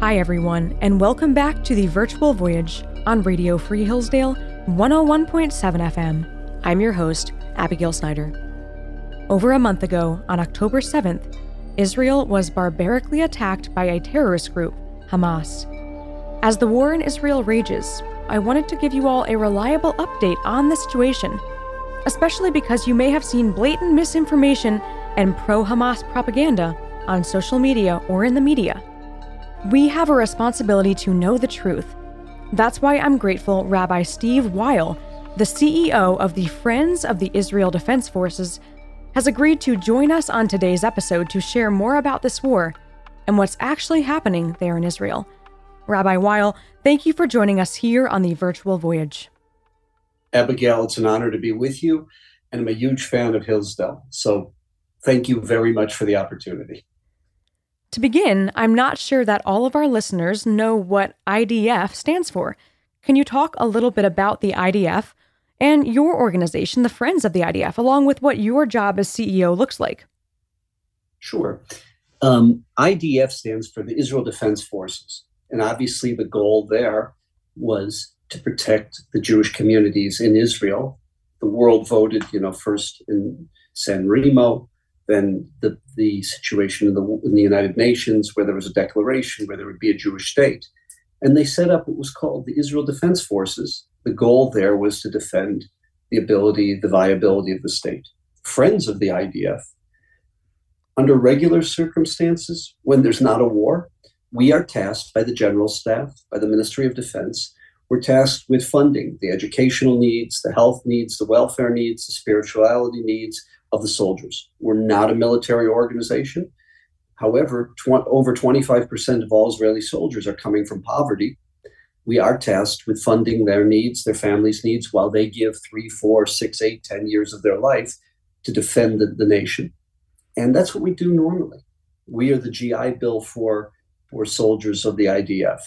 Hi, everyone, and welcome back to the virtual voyage on Radio Free Hillsdale 101.7 FM. I'm your host, Abigail Snyder. Over a month ago, on October 7th, Israel was barbarically attacked by a terrorist group, Hamas. As the war in Israel rages, I wanted to give you all a reliable update on the situation, especially because you may have seen blatant misinformation and pro Hamas propaganda on social media or in the media. We have a responsibility to know the truth. That's why I'm grateful Rabbi Steve Weil, the CEO of the Friends of the Israel Defense Forces, has agreed to join us on today's episode to share more about this war and what's actually happening there in Israel. Rabbi Weil, thank you for joining us here on the virtual voyage. Abigail, it's an honor to be with you, and I'm a huge fan of Hillsdale. So thank you very much for the opportunity. To begin, I'm not sure that all of our listeners know what IDF stands for. Can you talk a little bit about the IDF and your organization, the Friends of the IDF, along with what your job as CEO looks like? Sure. Um, IDF stands for the Israel Defense Forces. And obviously, the goal there was to protect the Jewish communities in Israel. The world voted, you know, first in San Remo, then the, the situation in the, in the United Nations, where there was a declaration where there would be a Jewish state. And they set up what was called the Israel Defense Forces. The goal there was to defend the ability, the viability of the state. Friends of the IDF, under regular circumstances, when there's not a war, we are tasked by the General Staff, by the Ministry of Defense, we're tasked with funding the educational needs, the health needs, the welfare needs, the spirituality needs of the soldiers. We're not a military organization. However, tw- over 25% of all Israeli soldiers are coming from poverty. We are tasked with funding their needs, their families' needs, while they give three, four, six, eight, ten years of their life to defend the, the nation. And that's what we do normally. We are the GI Bill for for soldiers of the IDF.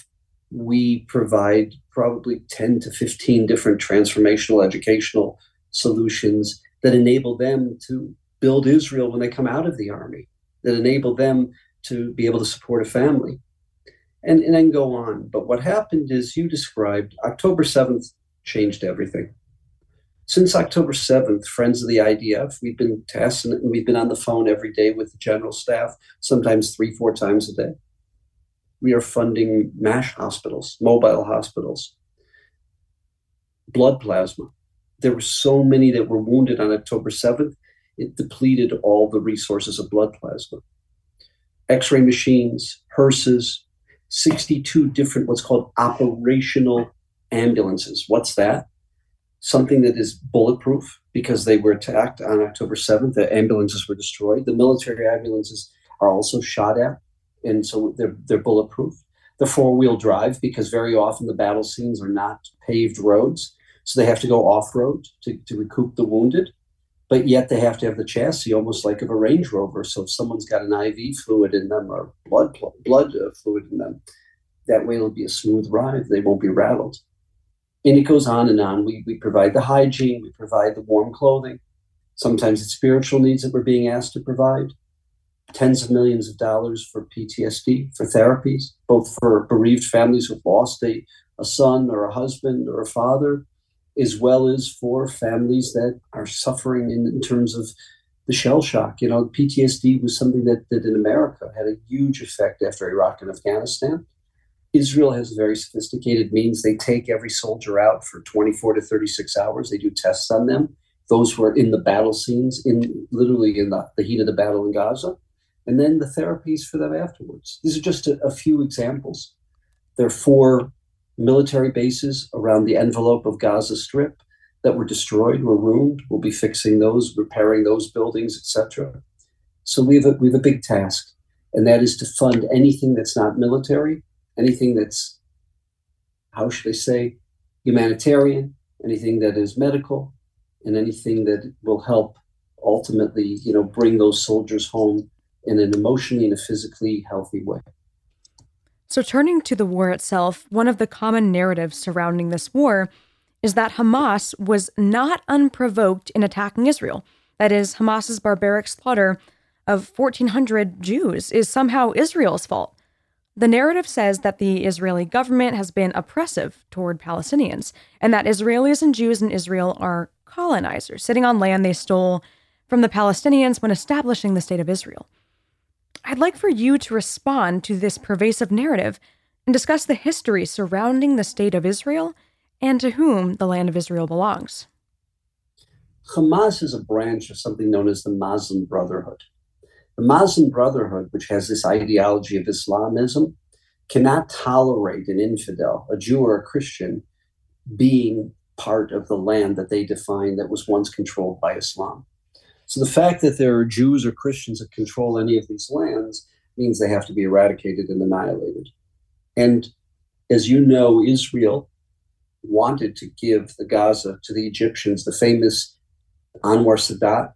We provide probably 10 to 15 different transformational educational solutions that enable them to build Israel when they come out of the army, that enable them to be able to support a family. And, and then go on. But what happened is you described October 7th changed everything. Since October 7th, Friends of the IDF, we've been testing and we've been on the phone every day with the general staff, sometimes three, four times a day we are funding MASH hospitals, mobile hospitals, blood plasma. There were so many that were wounded on October 7th, it depleted all the resources of blood plasma. X ray machines, hearses, 62 different what's called operational ambulances. What's that? Something that is bulletproof because they were attacked on October 7th. The ambulances were destroyed. The military ambulances are also shot at and so they're they're bulletproof. The four wheel drive because very often the battle scenes are not paved roads, so they have to go off road to, to recoup the wounded. But yet they have to have the chassis almost like of a Range Rover. So if someone's got an IV fluid in them or blood blood uh, fluid in them, that way it'll be a smooth ride. They won't be rattled. And it goes on and on. We, we provide the hygiene, we provide the warm clothing. Sometimes it's spiritual needs that we're being asked to provide tens of millions of dollars for PTSD, for therapies, both for bereaved families who've lost a, a son or a husband or a father, as well as for families that are suffering in, in terms of the shell shock. You know, PTSD was something that, that in America had a huge effect after Iraq and Afghanistan. Israel has very sophisticated means. They take every soldier out for 24 to 36 hours. They do tests on them. Those who are in the battle scenes, in literally in the, the heat of the battle in Gaza and then the therapies for them afterwards. These are just a, a few examples. There are four military bases around the envelope of Gaza Strip that were destroyed, were ruined. We'll be fixing those, repairing those buildings, etc. So we have a, we have a big task, and that is to fund anything that's not military, anything that's how should I say humanitarian, anything that is medical, and anything that will help ultimately, you know, bring those soldiers home in an emotionally and a physically healthy way. So, turning to the war itself, one of the common narratives surrounding this war is that Hamas was not unprovoked in attacking Israel. That is, Hamas's barbaric slaughter of 1,400 Jews is somehow Israel's fault. The narrative says that the Israeli government has been oppressive toward Palestinians, and that Israelis and Jews in Israel are colonizers, sitting on land they stole from the Palestinians when establishing the State of Israel. I'd like for you to respond to this pervasive narrative and discuss the history surrounding the State of Israel and to whom the land of Israel belongs. Hamas is a branch of something known as the Muslim Brotherhood. The Muslim Brotherhood, which has this ideology of Islamism, cannot tolerate an infidel, a Jew or a Christian, being part of the land that they define that was once controlled by Islam. So the fact that there are Jews or Christians that control any of these lands means they have to be eradicated and annihilated. And as you know, Israel wanted to give the Gaza to the Egyptians. The famous Anwar Sadat,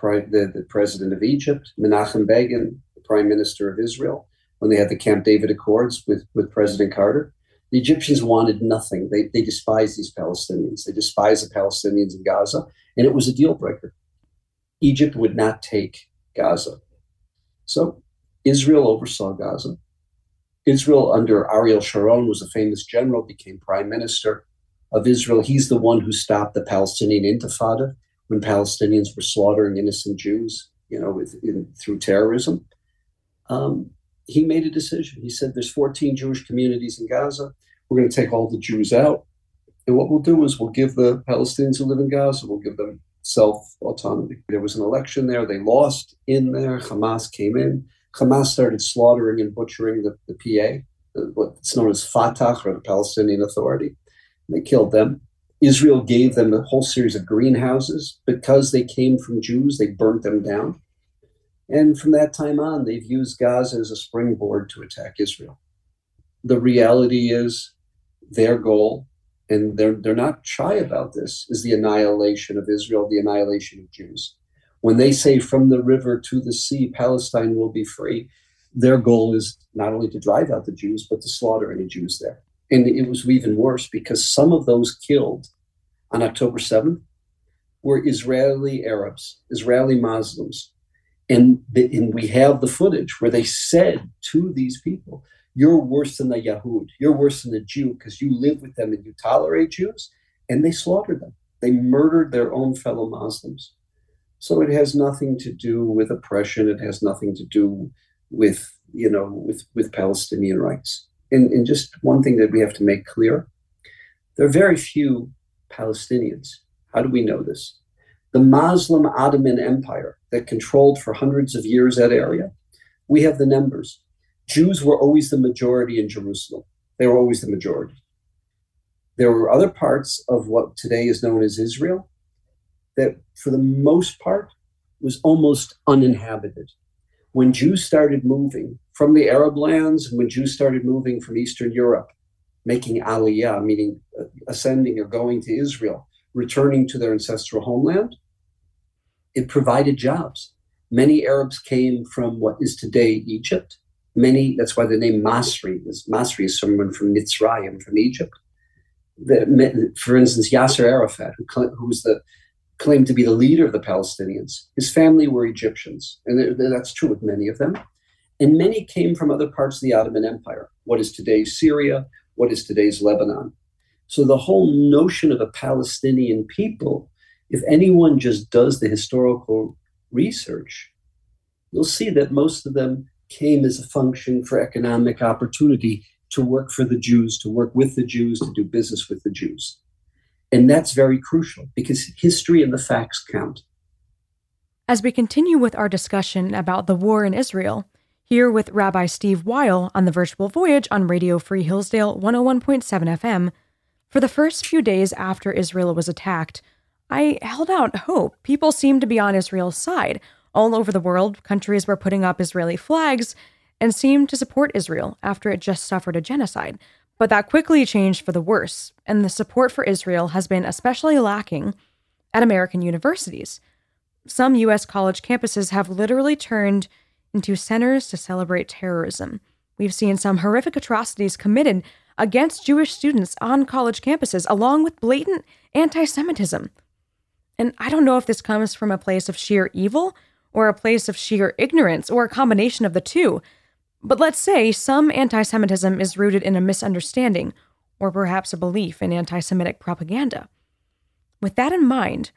the, the president of Egypt, Menachem Begin, the prime minister of Israel, when they had the Camp David Accords with, with President Carter. The Egyptians wanted nothing. They, they despised these Palestinians. They despised the Palestinians in Gaza, and it was a deal breaker. Egypt would not take Gaza. So Israel oversaw Gaza. Israel, under Ariel Sharon, was a famous general, became prime minister of Israel. He's the one who stopped the Palestinian Intifada when Palestinians were slaughtering innocent Jews, you know, with, in, through terrorism. Um, he made a decision. He said, "There's 14 Jewish communities in Gaza. We're going to take all the Jews out, and what we'll do is we'll give the Palestinians who live in Gaza, we'll give them self autonomy." There was an election there. They lost in there. Hamas came in. Hamas started slaughtering and butchering the, the PA, uh, what's known as Fatah or the Palestinian Authority. They killed them. Israel gave them a whole series of greenhouses. Because they came from Jews, they burnt them down. And from that time on, they've used Gaza as a springboard to attack Israel. The reality is their goal, and they're, they're not shy about this, is the annihilation of Israel, the annihilation of Jews. When they say from the river to the sea, Palestine will be free, their goal is not only to drive out the Jews, but to slaughter any Jews there. And it was even worse because some of those killed on October 7th were Israeli Arabs, Israeli Muslims. And, the, and we have the footage where they said to these people, You're worse than the Yahud, you're worse than the Jew because you live with them and you tolerate Jews. And they slaughtered them. They murdered their own fellow Muslims. So it has nothing to do with oppression. It has nothing to do with, you know, with, with Palestinian rights and, and just one thing that we have to make clear there are very few Palestinians. How do we know this? The Muslim Ottoman Empire that controlled for hundreds of years that area, we have the numbers. Jews were always the majority in Jerusalem. They were always the majority. There were other parts of what today is known as Israel that, for the most part, was almost uninhabited. When Jews started moving from the Arab lands, when Jews started moving from Eastern Europe, making aliyah, meaning uh, ascending or going to Israel, returning to their ancestral homeland, it provided jobs. Many Arabs came from what is today Egypt. Many, that's why the name Masri is Masri is someone from Mitzrayim, from Egypt. The, for instance, Yasser Arafat, who, who was the claimed to be the leader of the Palestinians, his family were Egyptians, and that's true with many of them. And many came from other parts of the Ottoman Empire, what is today's Syria, what is today's Lebanon. So the whole notion of a Palestinian people, if anyone just does the historical research, you'll see that most of them came as a function for economic opportunity to work for the Jews, to work with the Jews, to do business with the Jews. And that's very crucial because history and the facts count. As we continue with our discussion about the war in Israel, here with Rabbi Steve Weil on the virtual voyage on Radio Free Hillsdale 101.7 FM. For the first few days after Israel was attacked, I held out hope. People seemed to be on Israel's side. All over the world, countries were putting up Israeli flags and seemed to support Israel after it just suffered a genocide. But that quickly changed for the worse, and the support for Israel has been especially lacking at American universities. Some U.S. college campuses have literally turned into centers to celebrate terrorism. We've seen some horrific atrocities committed against Jewish students on college campuses, along with blatant anti Semitism. And I don't know if this comes from a place of sheer evil or a place of sheer ignorance or a combination of the two, But let's say some anti Semitism is rooted in a misunderstanding or perhaps a belief in anti Semitic propaganda. With that in mind,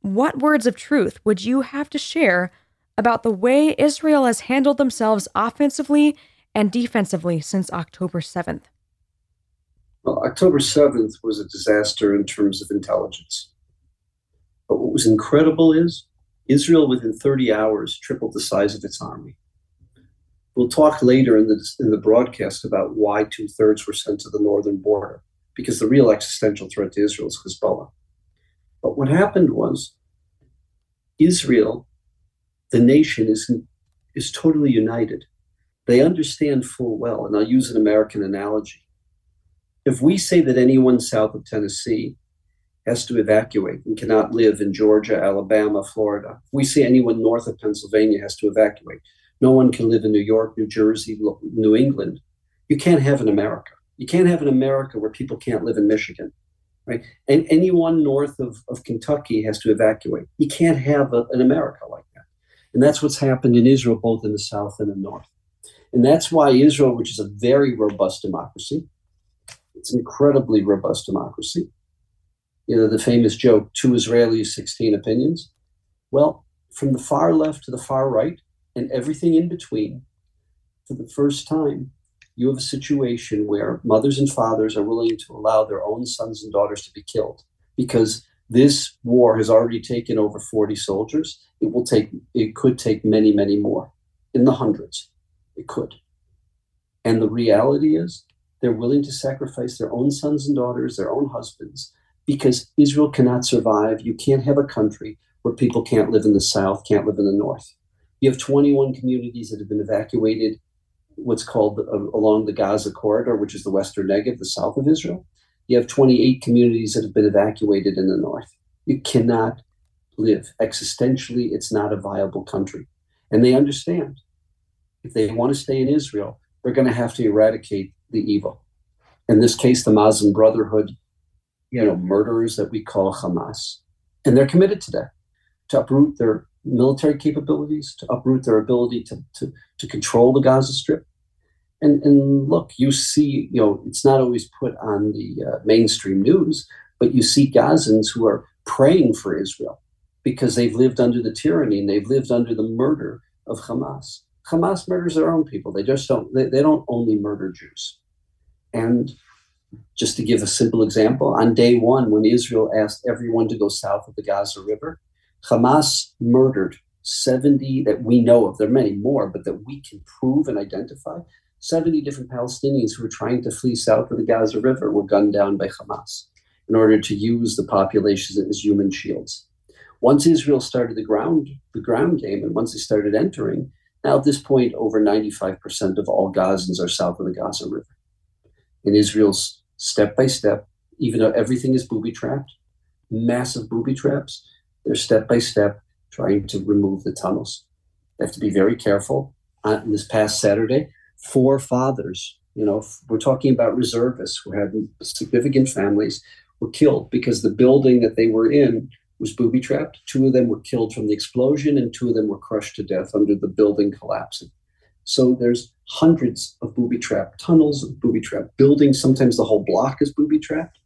what words of truth would you have to share about the way Israel has handled themselves offensively and defensively since October 7th? Well, October 7th was a disaster in terms of intelligence. But what was incredible is Israel, within 30 hours, tripled the size of its army. We'll talk later in the, in the broadcast about why two thirds were sent to the northern border, because the real existential threat to Israel is Hezbollah. But what happened was Israel, the nation, is, is totally united. They understand full well, and I'll use an American analogy. If we say that anyone south of Tennessee has to evacuate and cannot live in Georgia, Alabama, Florida, if we see anyone north of Pennsylvania has to evacuate, no one can live in New York, New Jersey, New England. You can't have an America. You can't have an America where people can't live in Michigan, right? And anyone north of, of Kentucky has to evacuate. You can't have a, an America like that. And that's what's happened in Israel, both in the south and the north. And that's why Israel, which is a very robust democracy, it's an incredibly robust democracy. You know, the famous joke, two Israelis, 16 opinions. Well, from the far left to the far right, and everything in between, for the first time, you have a situation where mothers and fathers are willing to allow their own sons and daughters to be killed because this war has already taken over 40 soldiers. It will take, it could take many, many more in the hundreds. It could. And the reality is they're willing to sacrifice their own sons and daughters, their own husbands, because Israel cannot survive. You can't have a country where people can't live in the south, can't live in the north. You have 21 communities that have been evacuated, what's called uh, along the Gaza corridor, which is the western Negev, the south of Israel. You have 28 communities that have been evacuated in the north. You cannot live. Existentially, it's not a viable country. And they understand if they want to stay in Israel, they're going to have to eradicate the evil. In this case, the Muslim Brotherhood, you know, murderers that we call Hamas. And they're committed to that, to uproot their military capabilities, to uproot their ability to, to, to control the Gaza Strip. And, and look, you see, you know, it's not always put on the uh, mainstream news, but you see Gazans who are praying for Israel because they've lived under the tyranny and they've lived under the murder of Hamas. Hamas murders their own people. They just don't, they, they don't only murder Jews. And just to give a simple example, on day one, when Israel asked everyone to go south of the Gaza River, Hamas murdered 70 that we know of. There are many more, but that we can prove and identify. 70 different Palestinians who were trying to flee south of the Gaza River were gunned down by Hamas in order to use the populations as human shields. Once Israel started the ground, the ground game, and once they started entering, now at this point, over 95% of all Gazans are south of the Gaza River. In Israel's step by step, even though everything is booby trapped, massive booby traps, they're step by step trying to remove the tunnels. They have to be very careful. Uh, this past Saturday, four fathers, you know, we're talking about reservists who had significant families, were killed because the building that they were in was booby trapped. Two of them were killed from the explosion, and two of them were crushed to death under the building collapsing. So there's hundreds of booby trapped tunnels, booby trapped buildings. Sometimes the whole block is booby trapped.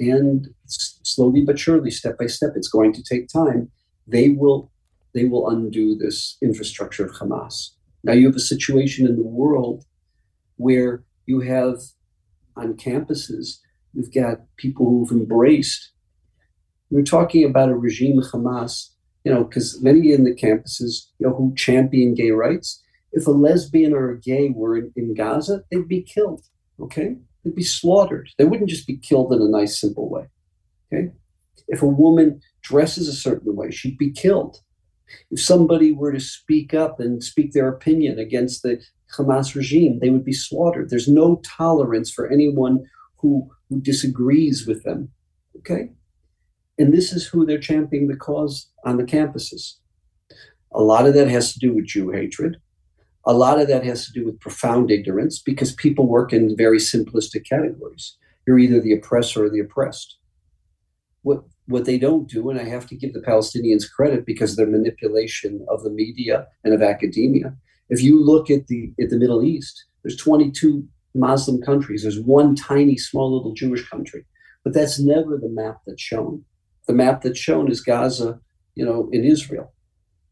And slowly but surely, step by step, it's going to take time. They will they will undo this infrastructure of Hamas. Now you have a situation in the world where you have on campuses, you've got people who've embraced. We're talking about a regime Hamas, you know, because many in the campuses, you know, who champion gay rights, if a lesbian or a gay were in, in Gaza, they'd be killed. Okay, they'd be slaughtered. They wouldn't just be killed in a nice, simple way. Okay, if a woman dresses a certain way, she'd be killed. If somebody were to speak up and speak their opinion against the Hamas regime, they would be slaughtered. There's no tolerance for anyone who, who disagrees with them. Okay? And this is who they're championing the cause on the campuses. A lot of that has to do with Jew hatred. A lot of that has to do with profound ignorance because people work in very simplistic categories. You're either the oppressor or the oppressed. What what they don't do, and I have to give the Palestinians credit because of their manipulation of the media and of academia, If you look at the at the Middle East, there's 22 Muslim countries. There's one tiny, small little Jewish country, but that's never the map that's shown. The map that's shown is Gaza, you know, in Israel,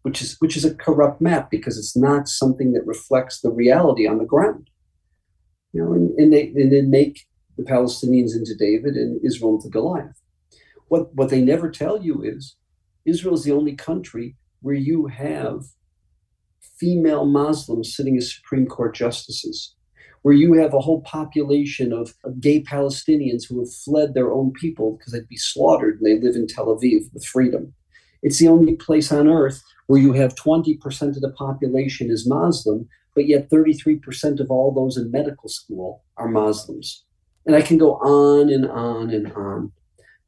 which is which is a corrupt map because it's not something that reflects the reality on the ground. You know, and, and they and then make the Palestinians into David and Israel into Goliath. What what they never tell you is Israel is the only country where you have female Muslims sitting as Supreme Court justices, where you have a whole population of, of gay Palestinians who have fled their own people because they'd be slaughtered and they live in Tel Aviv with freedom. It's the only place on earth where you have 20% of the population is Muslim, but yet 33% of all those in medical school are Muslims. And I can go on and on and on.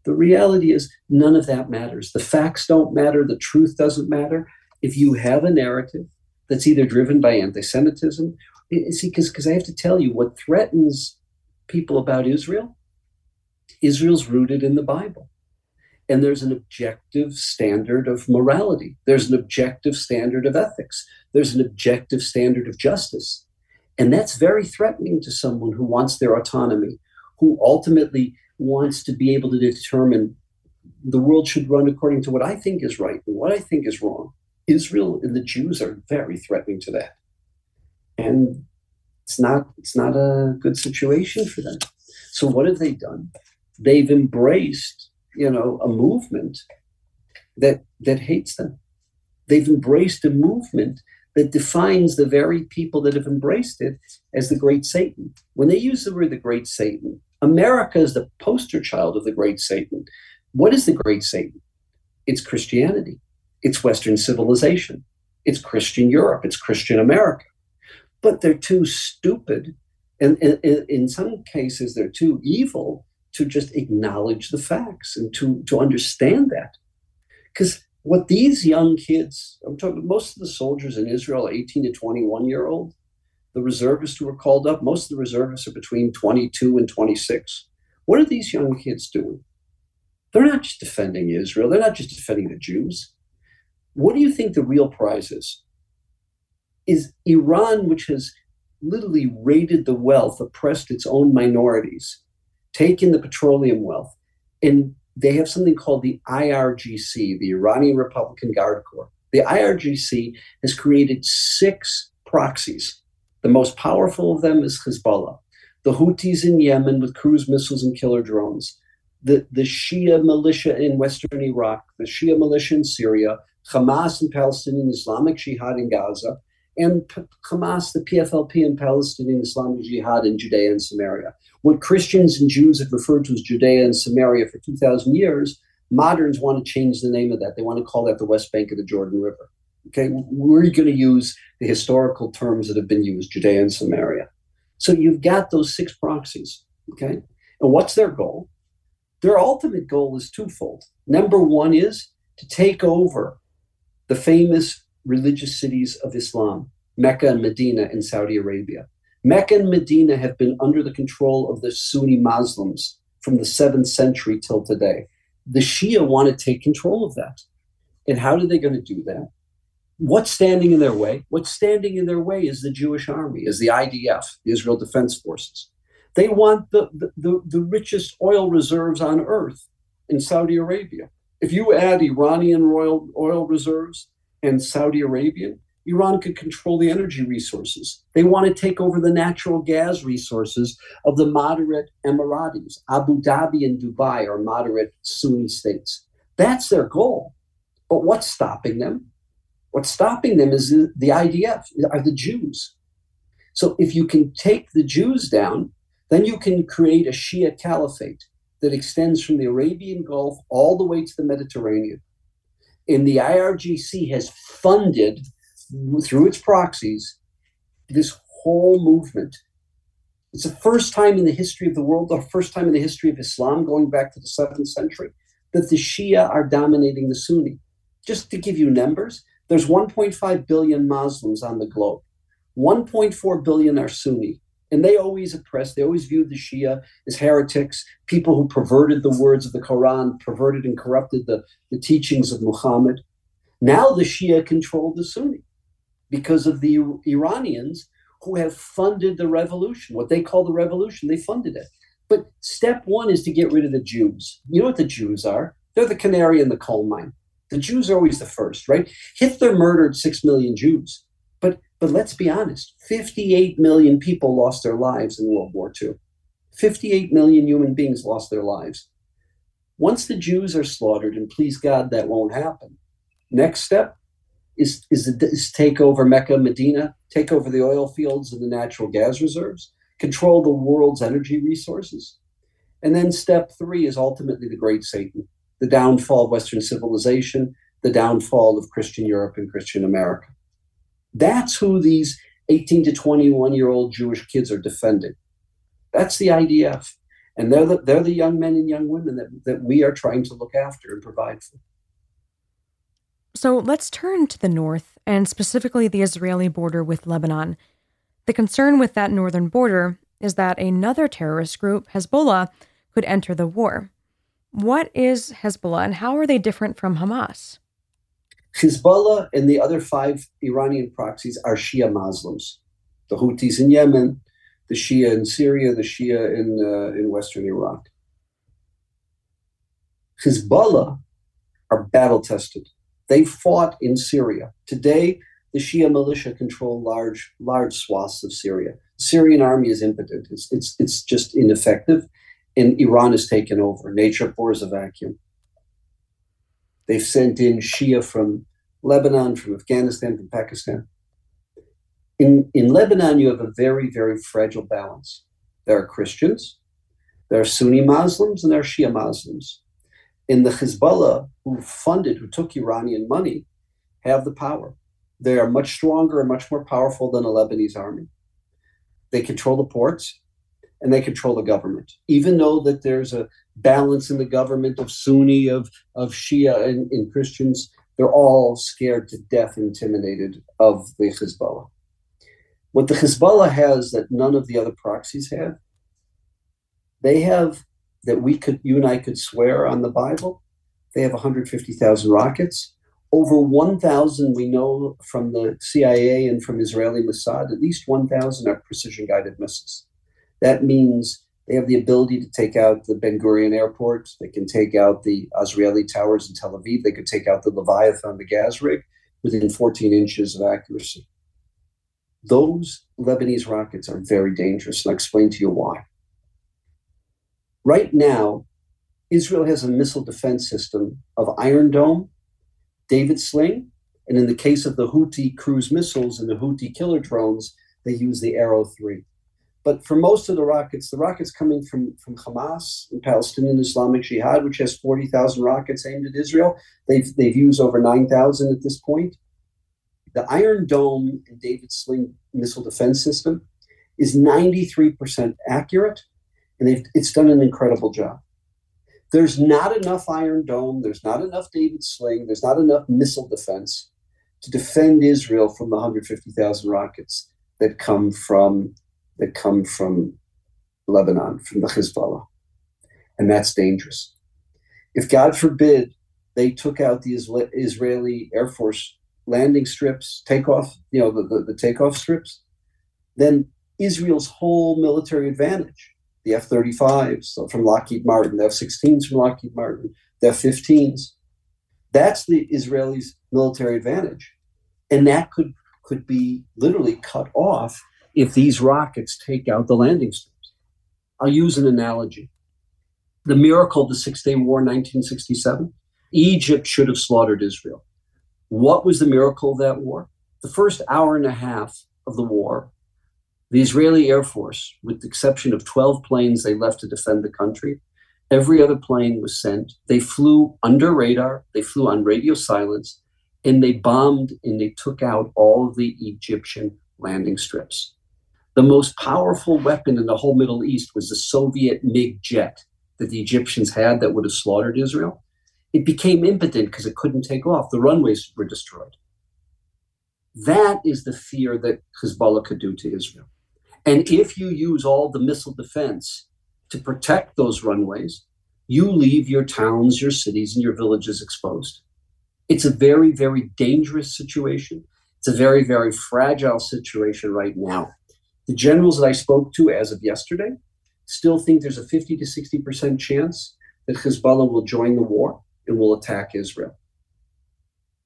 The reality is, none of that matters. The facts don't matter. The truth doesn't matter. If you have a narrative that's either driven by anti Semitism, see, because I have to tell you, what threatens people about Israel, Israel's rooted in the Bible. And there's an objective standard of morality, there's an objective standard of ethics, there's an objective standard of justice. And that's very threatening to someone who wants their autonomy, who ultimately wants to be able to determine the world should run according to what I think is right and what I think is wrong. Israel and the Jews are very threatening to that. And it's not it's not a good situation for them. So what have they done? They've embraced, you know, a movement that that hates them. They've embraced a movement that defines the very people that have embraced it as the great Satan. When they use the word the great Satan, America is the poster child of the great Satan. What is the great Satan? It's Christianity, it's Western civilization, it's Christian Europe, it's Christian America. But they're too stupid, and, in some cases, they're too evil to just acknowledge the facts and to, to understand that. Because what these young kids, I'm talking about most of the soldiers in Israel, 18 to 21 year old, the reservists who were called up, most of the reservists are between 22 and 26. What are these young kids doing? They're not just defending Israel, they're not just defending the Jews. What do you think the real prize is? Is Iran, which has literally raided the wealth, oppressed its own minorities, taken the petroleum wealth, and they have something called the IRGC, the Iranian Republican Guard Corps. The IRGC has created six proxies the most powerful of them is Hezbollah. The Houthis in Yemen with cruise missiles and killer drones. The, the Shia militia in Western Iraq, the Shia militia in Syria, Hamas and Palestinian Islamic Jihad in Gaza, and P- Hamas, the PFLP and Palestinian Islamic Jihad in Judea and Samaria. What Christians and Jews have referred to as Judea and Samaria for 2,000 years, moderns want to change the name of that. They want to call that the West Bank of the Jordan River. Okay, we're going to use the historical terms that have been used, Judea and Samaria. So you've got those six proxies. Okay, and what's their goal? Their ultimate goal is twofold. Number one is to take over the famous religious cities of Islam, Mecca and Medina in Saudi Arabia. Mecca and Medina have been under the control of the Sunni Muslims from the 7th century till today. The Shia want to take control of that. And how are they going to do that? what's standing in their way? What's standing in their way is the Jewish army, is the IDF, the Israel Defense Forces. They want the, the, the, the richest oil reserves on earth in Saudi Arabia. If you add Iranian oil, oil reserves and Saudi Arabia, Iran could control the energy resources. They want to take over the natural gas resources of the moderate Emiratis. Abu Dhabi and Dubai are moderate Sunni states. That's their goal. But what's stopping them? What's stopping them is the IDF, are the Jews. So if you can take the Jews down, then you can create a Shia caliphate that extends from the Arabian Gulf all the way to the Mediterranean. And the IRGC has funded, through its proxies, this whole movement. It's the first time in the history of the world, the first time in the history of Islam, going back to the seventh century, that the Shia are dominating the Sunni. Just to give you numbers, there's 1.5 billion Muslims on the globe. 1.4 billion are Sunni. And they always oppressed, they always viewed the Shia as heretics, people who perverted the words of the Quran, perverted and corrupted the, the teachings of Muhammad. Now the Shia control the Sunni. because of the Iranians who have funded the revolution, what they call the revolution. They funded it. But step one is to get rid of the Jews. You know what the Jews are? They're the canary in the coal mine. The Jews are always the first, right? Hitler murdered six million Jews. But let's be honest, 58 million people lost their lives in World War II. 58 million human beings lost their lives. Once the Jews are slaughtered, and please God, that won't happen. Next step is, is, is take over Mecca, Medina, take over the oil fields and the natural gas reserves, control the world's energy resources. And then step three is ultimately the great Satan, the downfall of Western civilization, the downfall of Christian Europe and Christian America. That's who these 18 to 21 year old Jewish kids are defending. That's the IDF. And they're the, they're the young men and young women that, that we are trying to look after and provide for. So let's turn to the north, and specifically the Israeli border with Lebanon. The concern with that northern border is that another terrorist group, Hezbollah, could enter the war. What is Hezbollah and how are they different from Hamas? Hezbollah and the other five Iranian proxies are Shia Muslims. The Houthis in Yemen, the Shia in Syria, the Shia in, uh, in Western Iraq. Hezbollah are battle tested. They fought in Syria. Today, the Shia militia control large, large swaths of Syria. The Syrian army is impotent. It's, it's, it's just ineffective. And Iran has taken over. Nature pours a vacuum. They've sent in Shia from Lebanon, from Afghanistan, from Pakistan. In, in Lebanon, you have a very, very fragile balance. There are Christians, there are Sunni Muslims, and there are Shia Muslims. In the Hezbollah, who funded, who took Iranian money, have the power. They are much stronger and much more powerful than a Lebanese army. They control the ports and they control the government. Even though that there's a balance in the government of Sunni, of, of Shia, and, and Christians, they're all scared to death, intimidated of the Hezbollah. What the Hezbollah has that none of the other proxies have, they have that we could, you and I could swear on the Bible. They have 150,000 rockets. Over 1,000 we know from the CIA and from Israeli Mossad, at least 1,000 are precision guided missiles. That means they have the ability to take out the Ben Gurion airport. They can take out the Azrieli towers in Tel Aviv. They could take out the Leviathan, the gas rig, within 14 inches of accuracy. Those Lebanese rockets are very dangerous, and I'll explain to you why. Right now, Israel has a missile defense system of Iron Dome, David Sling, and in the case of the Houthi cruise missiles and the Houthi killer drones, they use the Arrow 3. But for most of the rockets, the rockets coming from, from Hamas and Palestinian Islamic Jihad, which has 40,000 rockets aimed at Israel, they've, they've used over 9,000 at this point. The Iron Dome and David Sling missile defense system is 93% accurate, and it's done an incredible job. There's not enough Iron Dome, there's not enough David Sling, there's not enough missile defense to defend Israel from the 150,000 rockets that come from that come from Lebanon, from the Hezbollah. And that's dangerous. If God forbid they took out the Israeli Air Force landing strips, takeoff, you know, the, the, the takeoff strips, then Israel's whole military advantage, the F 35s from Lockheed Martin, the F 16s from Lockheed Martin, the F 15s, that's the Israelis' military advantage. And that could, could be literally cut off if these rockets take out the landing strips. I'll use an analogy. The miracle of the Six Day War, 1967, Egypt should have slaughtered Israel. What was the miracle of that war? The first hour and a half of the war, the Israeli Air Force, with the exception of 12 planes they left to defend the country, every other plane was sent. They flew under radar, they flew on radio silence, and they bombed and they took out all of the Egyptian landing strips. The most powerful weapon in the whole Middle East was the Soviet MiG jet that the Egyptians had that would have slaughtered Israel it became impotent because it couldn't take off. The runways were destroyed. That is the fear that Hezbollah could do to Israel. And if you use all the missile defense to protect those runways, you leave your towns, your cities, and your villages exposed. It's a very, very dangerous situation. It's a very, very fragile situation right now. The generals that I spoke to as of yesterday still think there's a 50 to 60% chance that Hezbollah will join the war and will attack Israel.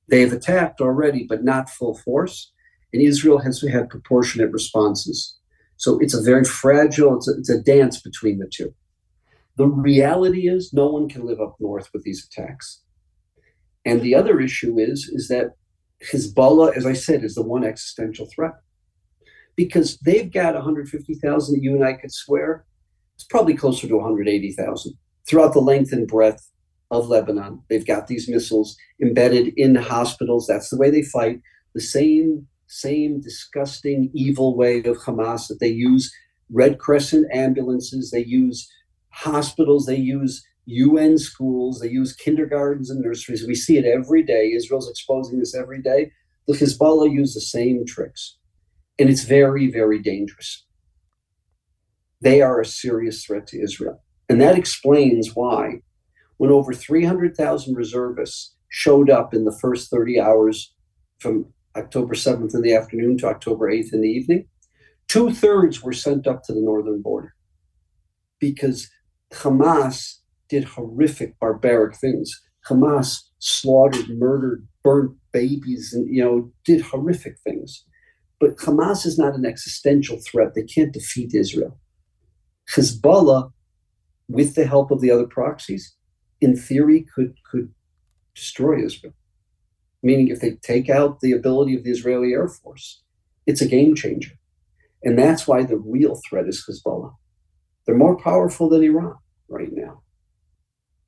They have attacked already, but not full force, and Israel has had proportionate responses. So it's a very fragile, it's a, it's a dance between the two. The reality is no one can live up north with these attacks. And the other issue is, is that Hezbollah, as I said, is the one existential threat. Because they've got 150,000 that you and I could swear, it's probably closer to 180,000 throughout the length and breadth of Lebanon. They've got these missiles embedded in hospitals. That's the way they fight. The same, same disgusting, evil way of Hamas that they use Red Crescent ambulances, they use hospitals, they use UN schools, they use kindergartens and nurseries. We see it every day. Israel's exposing this every day. The Hezbollah use the same tricks. And it's very, very dangerous. They are a serious threat to Israel. And that explains why, when over 300,000 reservists showed up in the first 30 hours from October 7th in the afternoon to October 8th in the evening, two thirds were sent up to the northern border because Hamas did horrific, barbaric things. Hamas slaughtered, murdered, burnt babies, and you know, did horrific things. But Hamas is not an existential threat. They can't defeat Israel. Hezbollah, with the help of the other proxies, in theory, could could destroy Israel. Meaning, if they take out the ability of the Israeli Air Force, it's a game changer. And that's why the real threat is Hezbollah. They're more powerful than Iran right now.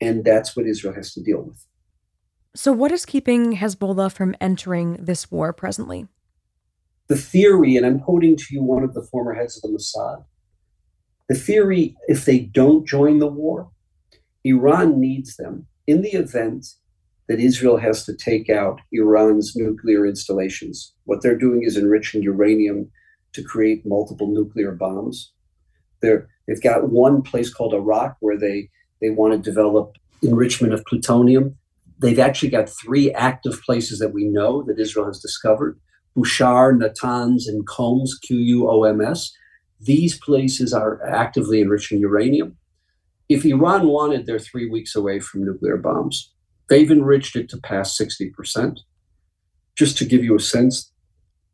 And that's what Israel has to deal with. So, what is keeping Hezbollah from entering this war presently? The theory, and I'm quoting to you one of the former heads of the Mossad the theory, if they don't join the war, Iran needs them in the event that Israel has to take out Iran's nuclear installations. What they're doing is enriching uranium to create multiple nuclear bombs. They're, they've got one place called Arak where they they want to develop enrichment of plutonium. They've actually got three active places that we know that Israel has discovered Bushehr, Natanz, and Qoms, Q U O M S. These places are actively enriching uranium. If Iran wanted, they're three weeks away from nuclear bombs. They've enriched it to past 60%. Just to give you a sense,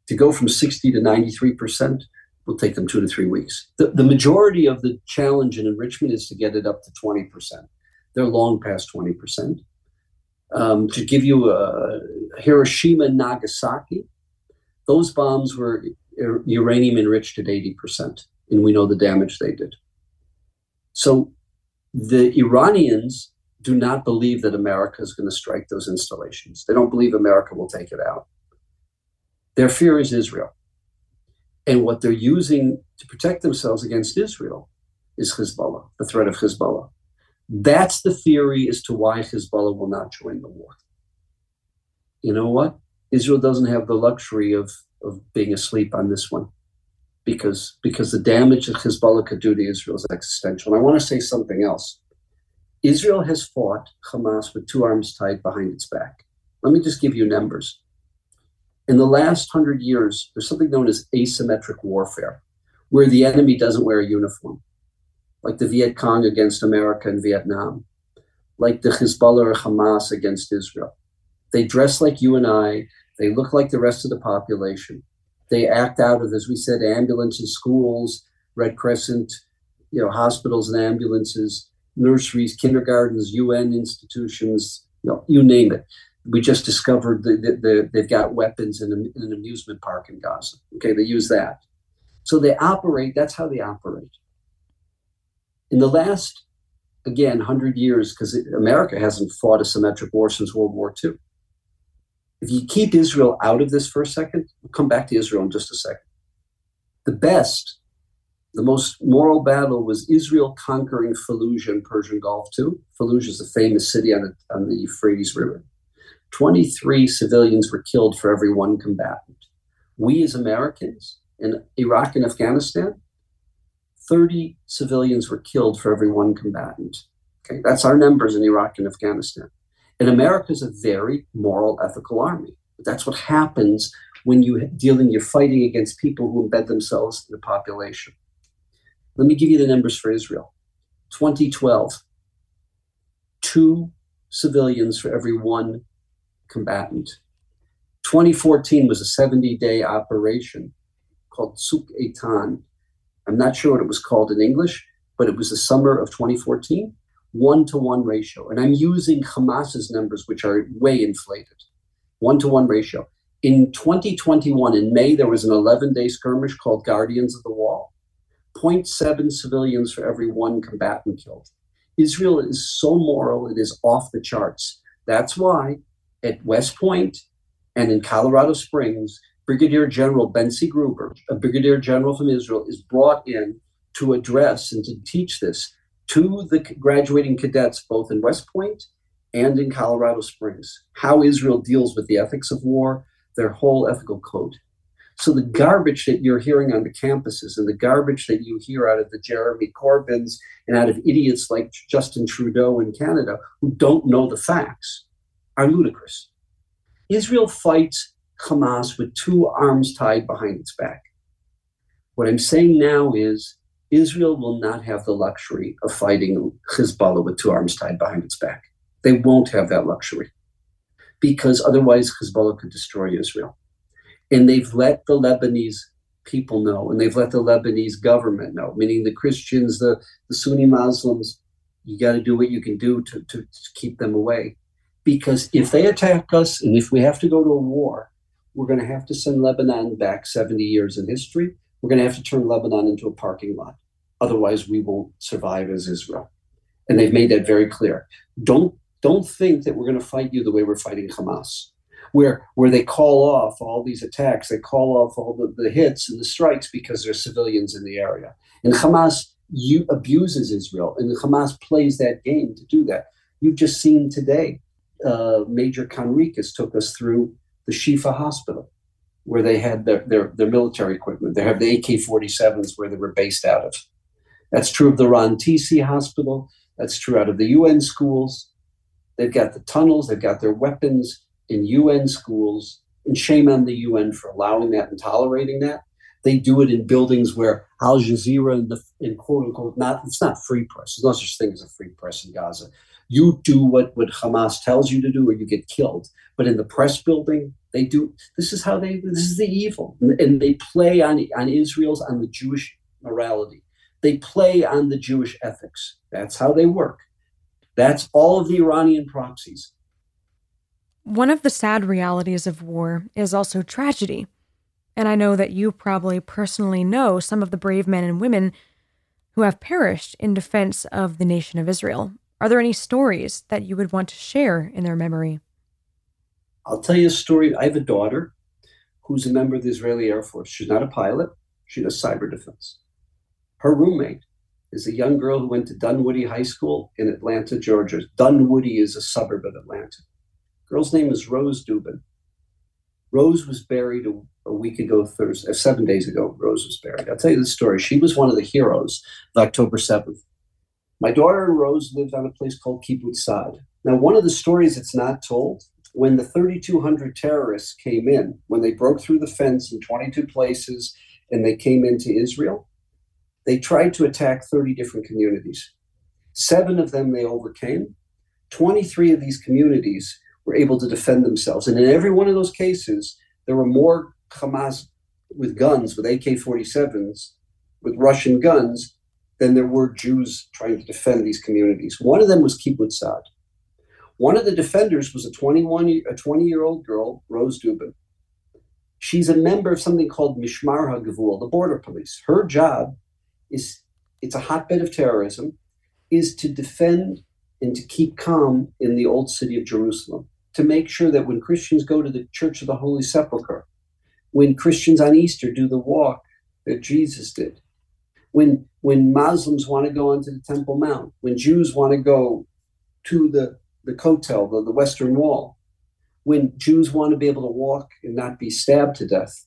to go from 60 to 93% will take them two to three weeks. The, the majority of the challenge in enrichment is to get it up to 20%. They're long past 20%. Um, to give you a Hiroshima Nagasaki, those bombs were uranium enriched at 80%, and we know the damage they did. So the Iranians do not believe that America is going to strike those installations. They don't believe America will take it out. Their fear is Israel. And what they're using to protect themselves against Israel is Hezbollah, the threat of Hezbollah. That's the theory as to why Hezbollah will not join the war. You know what? Israel doesn't have the luxury of, of being asleep on this one because, because the damage that Hezbollah could do to Israel is existential. And I want to say something else. Israel has fought Hamas with two arms tied behind its back. Let me just give you numbers. In the last hundred years, there's something known as asymmetric warfare, where the enemy doesn't wear a uniform, like the Viet Cong against America and Vietnam, like the Hezbollah or Hamas against Israel. They dress like you and I, they look like the rest of the population. They act out of, as we said, ambulances, schools, Red Crescent, you know, hospitals and ambulances, nurseries, kindergartens, UN institutions, you know, you name it we just discovered that the, the, they've got weapons in, in an amusement park in Gaza. Okay, they use that. So they operate, that's how they operate. In the last, again, 100 years, because America hasn't fought a symmetric war since World War II. If you keep Israel out of this for a second, we'll come back to Israel in just a second. The best, the most moral battle was Israel conquering Fallujah in Persian Gulf too. Fallujah is a famous city on the, on the Euphrates River. 23 civilians were killed for every one combatant. We as Americans in Iraq and Afghanistan, 30 civilians were killed for every one combatant. Okay, that's our numbers in Iraq and Afghanistan. And America is a very moral, ethical army. That's what happens when you dealing, you're fighting against people who embed themselves in the population. Let me give you the numbers for Israel. 2012, two civilians for every one combatant. 2014 was a 70 day operation called Tzuk Eitan. I'm not sure what it was called in English, but it was the summer of 2014, one to one ratio. And I'm using Hamas's numbers, which are way inflated. One to one ratio. In 2021, in May, there was an 11 day skirmish called Guardians of the Wall. 0.7 civilians for every one combatant killed. Israel is so moral, it is off the charts. That's why at West Point and in Colorado Springs, Brigadier General Bentzi Gruber, a brigadier general from Israel, is brought in to address and to teach this to the graduating cadets, both in West Point and in Colorado Springs, how Israel deals with the ethics of war, their whole ethical code. So the garbage that you're hearing on the campuses and the garbage that you hear out of the Jeremy Corbyns and out of idiots like Justin Trudeau in Canada who don't know the facts are ludicrous. Israel fights Hamas with two arms tied behind its back. What I'm saying now is Israel will not have the luxury of fighting Hezbollah with two arms tied behind its back. They won't have that luxury because otherwise Hezbollah could destroy Israel. And they've let the Lebanese people know, and they've let the Lebanese government know, meaning the Christians, the, the Sunni Muslims, you got to do what you can do to, to, to keep them away. Because if they attack us and if we have to go to a war, we're going to have to send Lebanon back 70 years in history. We're going to have to turn Lebanon into a parking lot. Otherwise, we won't survive as Israel. And they've made that very clear. Don't don't think that we're going to fight you the way we're fighting Hamas where where they call off all these attacks, they call off all the, the hits and the strikes because there's civilians in the area. And Hamas you, abuses Israel, and Hamas plays that game to do that. You've just seen today, uh, Major Conricus took us through the Shifa Hospital, where they had their, their, their military equipment. They have the AK 47s where they were based out of. That's true of the Rantisi Hospital. That's true out of the UN schools. They've got the tunnels, they've got their weapons in UN schools, and shame on the UN for allowing that and tolerating that. They do it in buildings where Al Jazeera and the in quote unquote not it's not free press. There's no such thing as a free press in Gaza. You do what, what Hamas tells you to do or you get killed. But in the press building, they do this is how they this is the evil. And they play on on Israel's on the Jewish morality. They play on the Jewish ethics. That's how they work. That's all of the Iranian proxies. One of the sad realities of war is also tragedy. And I know that you probably personally know some of the brave men and women who have perished in defense of the nation of Israel. Are there any stories that you would want to share in their memory? I'll tell you a story. I have a daughter who's a member of the Israeli Air Force. She's not a pilot, she does cyber defense. Her roommate is a young girl who went to Dunwoody High School in Atlanta, Georgia. Dunwoody is a suburb of Atlanta. Girl's name is Rose Lubin. Rose was buried a, a week ago, Thursday, uh, seven days ago. Rose was buried. I'll tell you the story. She was one of the heroes of October 7th. My daughter and Rose lived on a place called Kibbutz Sa'ad. Now, one of the stories that's not told when the 3,200 terrorists came in, when they broke through the fence in 22 places and they came into Israel, they tried to attack 30 different communities. Seven of them they overcame. 23 of these communities were able to defend themselves. And in every one of those cases, there were more Hamas with guns, with AK 47s, with Russian guns, than there were Jews trying to defend these communities. One of them was Kibbutz Sa'ad. One of the defenders was a 21 a 20 year old girl, Rose Lubin. She's a member of something called Mishmar HaGavul, the border police. Her job is it's a hotbed of terrorism, is to defend and to keep calm in the old city of Jerusalem to make sure that when Christians go to the Church of the Holy Sepulchre, when Christians on Easter do the walk that Jesus did, when when Muslims want to go onto the Temple Mount, when Jews want to go to the the Kotel, the, the Western Wall, when Jews want to be able to walk and not be stabbed to death,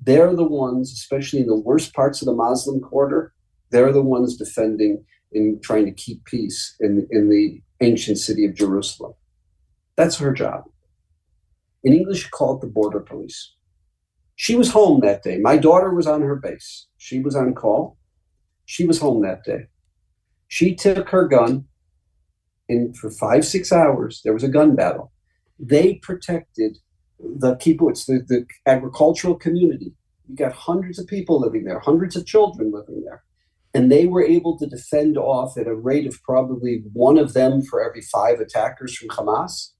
they're the ones, especially in the worst parts of the Muslim quarter, they're the ones defending and trying to keep peace in, in the ancient city of Jerusalem. That's her job. In English, call it the border police. She was home that day. My daughter was on her base. She was on call. She was home that day. She took her gun, and for five, six hours, there was a gun battle. They protected the kibbutz, the, the agricultural community. You got hundreds of people living there, hundreds of children living there. And they were able to defend off at a rate of probably one of them for every five attackers from Hamas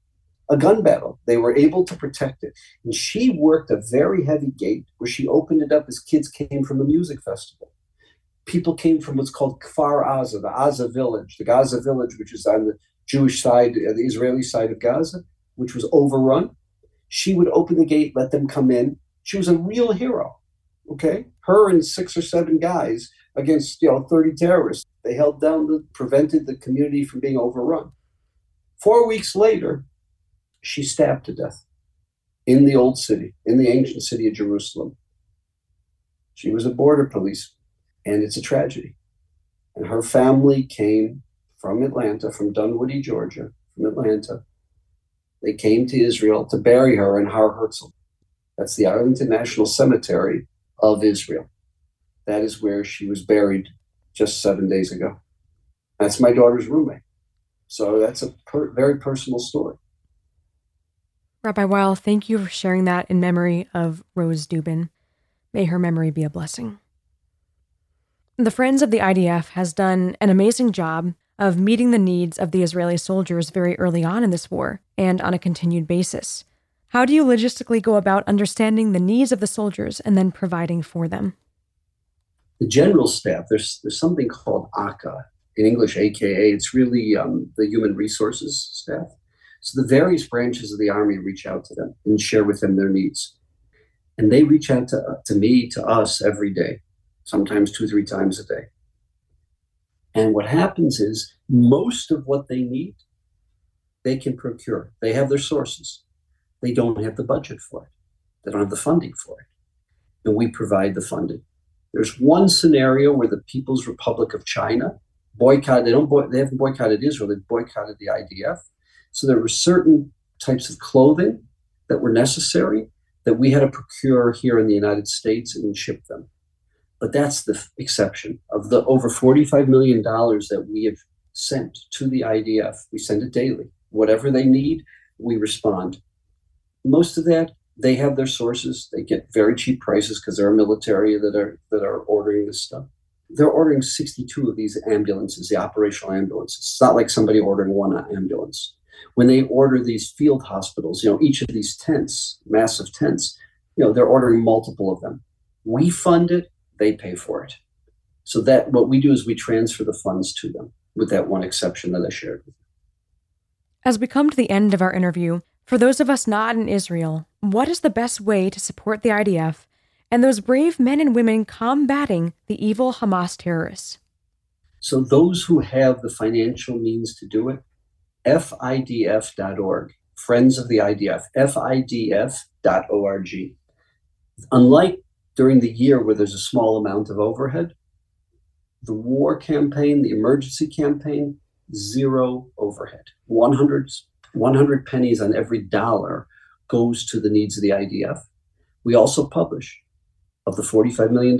a gun battle. They were able to protect it. And she worked a very heavy gate where she opened it up as kids came from a music festival. People came from what's called Kfar Aza, the Aza village, the Gaza village, which is on the Jewish side, uh, the Israeli side of Gaza, which was overrun. She would open the gate, let them come in. She was a real hero. Okay. Her and six or seven guys against, you know, 30 terrorists. They held down the, prevented the community from being overrun. Four weeks later, she stabbed to death in the old city, in the ancient city of Jerusalem. She was a border police, and it's a tragedy. And her family came from Atlanta, from Dunwoody, Georgia, from Atlanta. They came to Israel to bury her in Har Herzl. That's the Arlington National Cemetery of Israel. That is where she was buried just seven days ago. That's my daughter's roommate. So that's a per- very personal story. Rabbi Weil, thank you for sharing that in memory of Rose Lubin. May her memory be a blessing. The Friends of the IDF has done an amazing job of meeting the needs of the Israeli soldiers very early on in this war and on a continued basis. How do you logistically go about understanding the needs of the soldiers and then providing for them? The general staff, there's, there's something called AKA, in English, AKA. It's really um, the human resources staff. So the various branches of the army reach out to them and share with them their needs. And they reach out to, to me, to us every day, sometimes two, three times a day. And what happens is most of what they need, they can procure. They have their sources. They don't have the budget for it. They don't have the funding for it. And we provide the funding. There's one scenario where the People's Republic of China boycott. They don't. Boy, they haven't boycotted Israel. They boycotted the IDF. So there were certain types of clothing that were necessary that we had to procure here in the United States and ship them. But that's the exception. Of the over $45 million that we have sent to the IDF, we send it daily. Whatever they need, we respond. Most of that, they have their sources. They get very cheap prices because they're a military that are that are ordering this stuff. They're ordering 62 of these ambulances, the operational ambulances. It's not like somebody ordering one ambulance when they order these field hospitals, you know, each of these tents, massive tents, you know, they're ordering multiple of them. We fund it, they pay for it. So that what we do is we transfer the funds to them, with that one exception that I shared with you. As we come to the end of our interview, for those of us not in Israel, what is the best way to support the IDF and those brave men and women combating the evil Hamas terrorists? So, those who have the financial means to do it, fidf.org, Friends of the IDF, fidf.org. Unlike during the year where there's a small amount of overhead, the war campaign, the emergency campaign, zero overhead. 100, 100 pennies on every dollar goes to the needs of the IDF. We also publish of the $45 million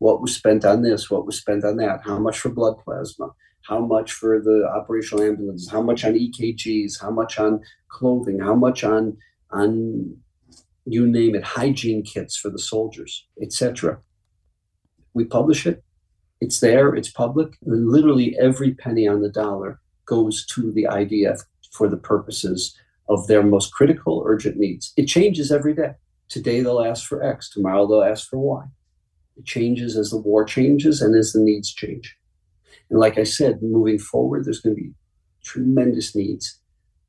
what was spent on this, what was spent on that, how much for blood plasma, how much for the operational ambulances, how much on EKGs, how much on clothing, how much on on you name it, hygiene kits for the soldiers, etc. We publish it. It's there. It's public. Literally every penny on the dollar goes to the IDF for the purposes of their most critical, urgent needs. It changes every day. Today they'll ask for X. Tomorrow they'll ask for Y. It changes as the war changes and as the needs change. And like I said, moving forward, there's going to be tremendous needs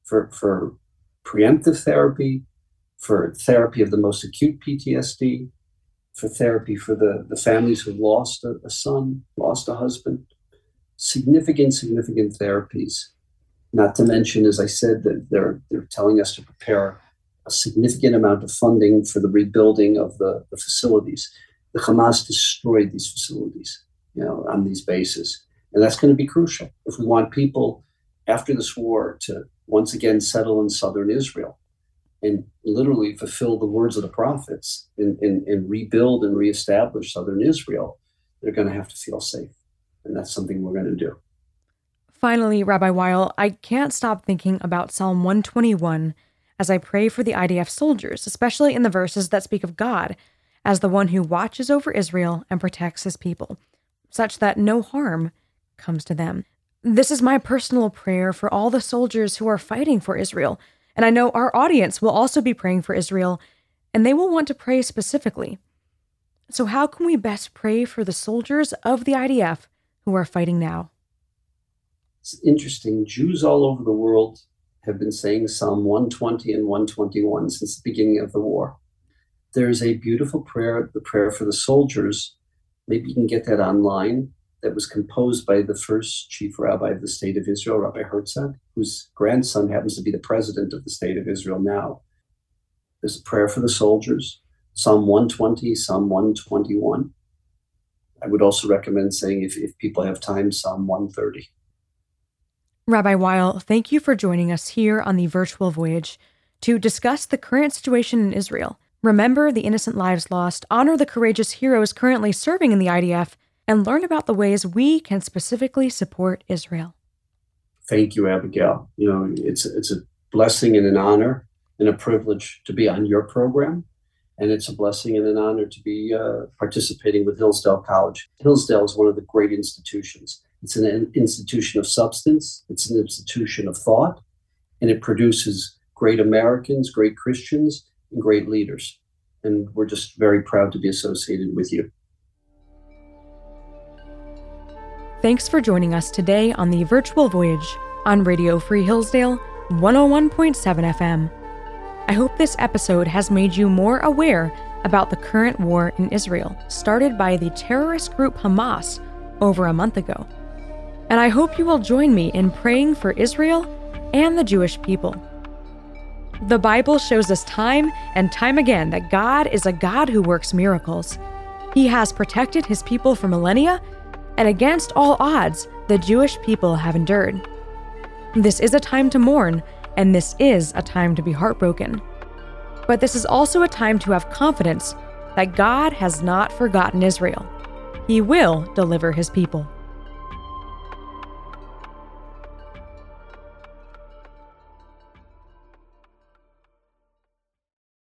for, for preemptive therapy, for therapy of the most acute PTSD, for therapy for the, the families who've lost a, a son, lost a husband. Significant, significant therapies. Not to mention, as I said, that they're they're telling us to prepare a significant amount of funding for the rebuilding of the, the facilities. The Hamas destroyed these facilities, you know, on these bases. And that's going to be crucial if we want people after this war to once again settle in southern Israel. And literally fulfill the words of the prophets and, and, and rebuild and reestablish southern Israel, they're going to have to feel safe. And that's something we're going to do. Finally, Rabbi Weil, I can't stop thinking about Psalm 121 as I pray for the IDF soldiers, especially in the verses that speak of God as the one who watches over Israel and protects his people, such that no harm comes to them. This is my personal prayer for all the soldiers who are fighting for Israel and I know our audience will also be praying for Israel, and they will want to pray specifically. So, how can we best pray for the soldiers of the IDF who are fighting now? It's interesting. Jews all over the world have been saying Psalm 120 and 121 since the beginning of the war. There's a beautiful prayer, the prayer for the soldiers. Maybe you can get that online that was composed by the first chief rabbi of the state of Israel, Rabbi Herzog, whose grandson happens to be the president of the state of Israel now. There's a prayer for the soldiers, Psalm 120, Psalm 121. I would also recommend saying, if, if people have time, Psalm 130. Rabbi Weil, thank you for joining us here on the virtual voyage to discuss the current situation in Israel. Remember the innocent lives lost, honor the courageous heroes currently serving in the IDF, and learn about the ways we can specifically support Israel. Thank you, Abigail. You know, it's it's a blessing and an honor and a privilege to be on your program, and it's a blessing and an honor to be uh, participating with Hillsdale College. Hillsdale is one of the great institutions. It's an institution of substance. It's an institution of thought, and it produces great Americans, great Christians, and great leaders. And we're just very proud to be associated with you. Thanks for joining us today on the virtual voyage on Radio Free Hillsdale 101.7 FM. I hope this episode has made you more aware about the current war in Israel, started by the terrorist group Hamas over a month ago. And I hope you will join me in praying for Israel and the Jewish people. The Bible shows us time and time again that God is a God who works miracles. He has protected his people for millennia and against all odds, the Jewish people have endured. This is a time to mourn, and this is a time to be heartbroken. But this is also a time to have confidence that God has not forgotten Israel. He will deliver his people.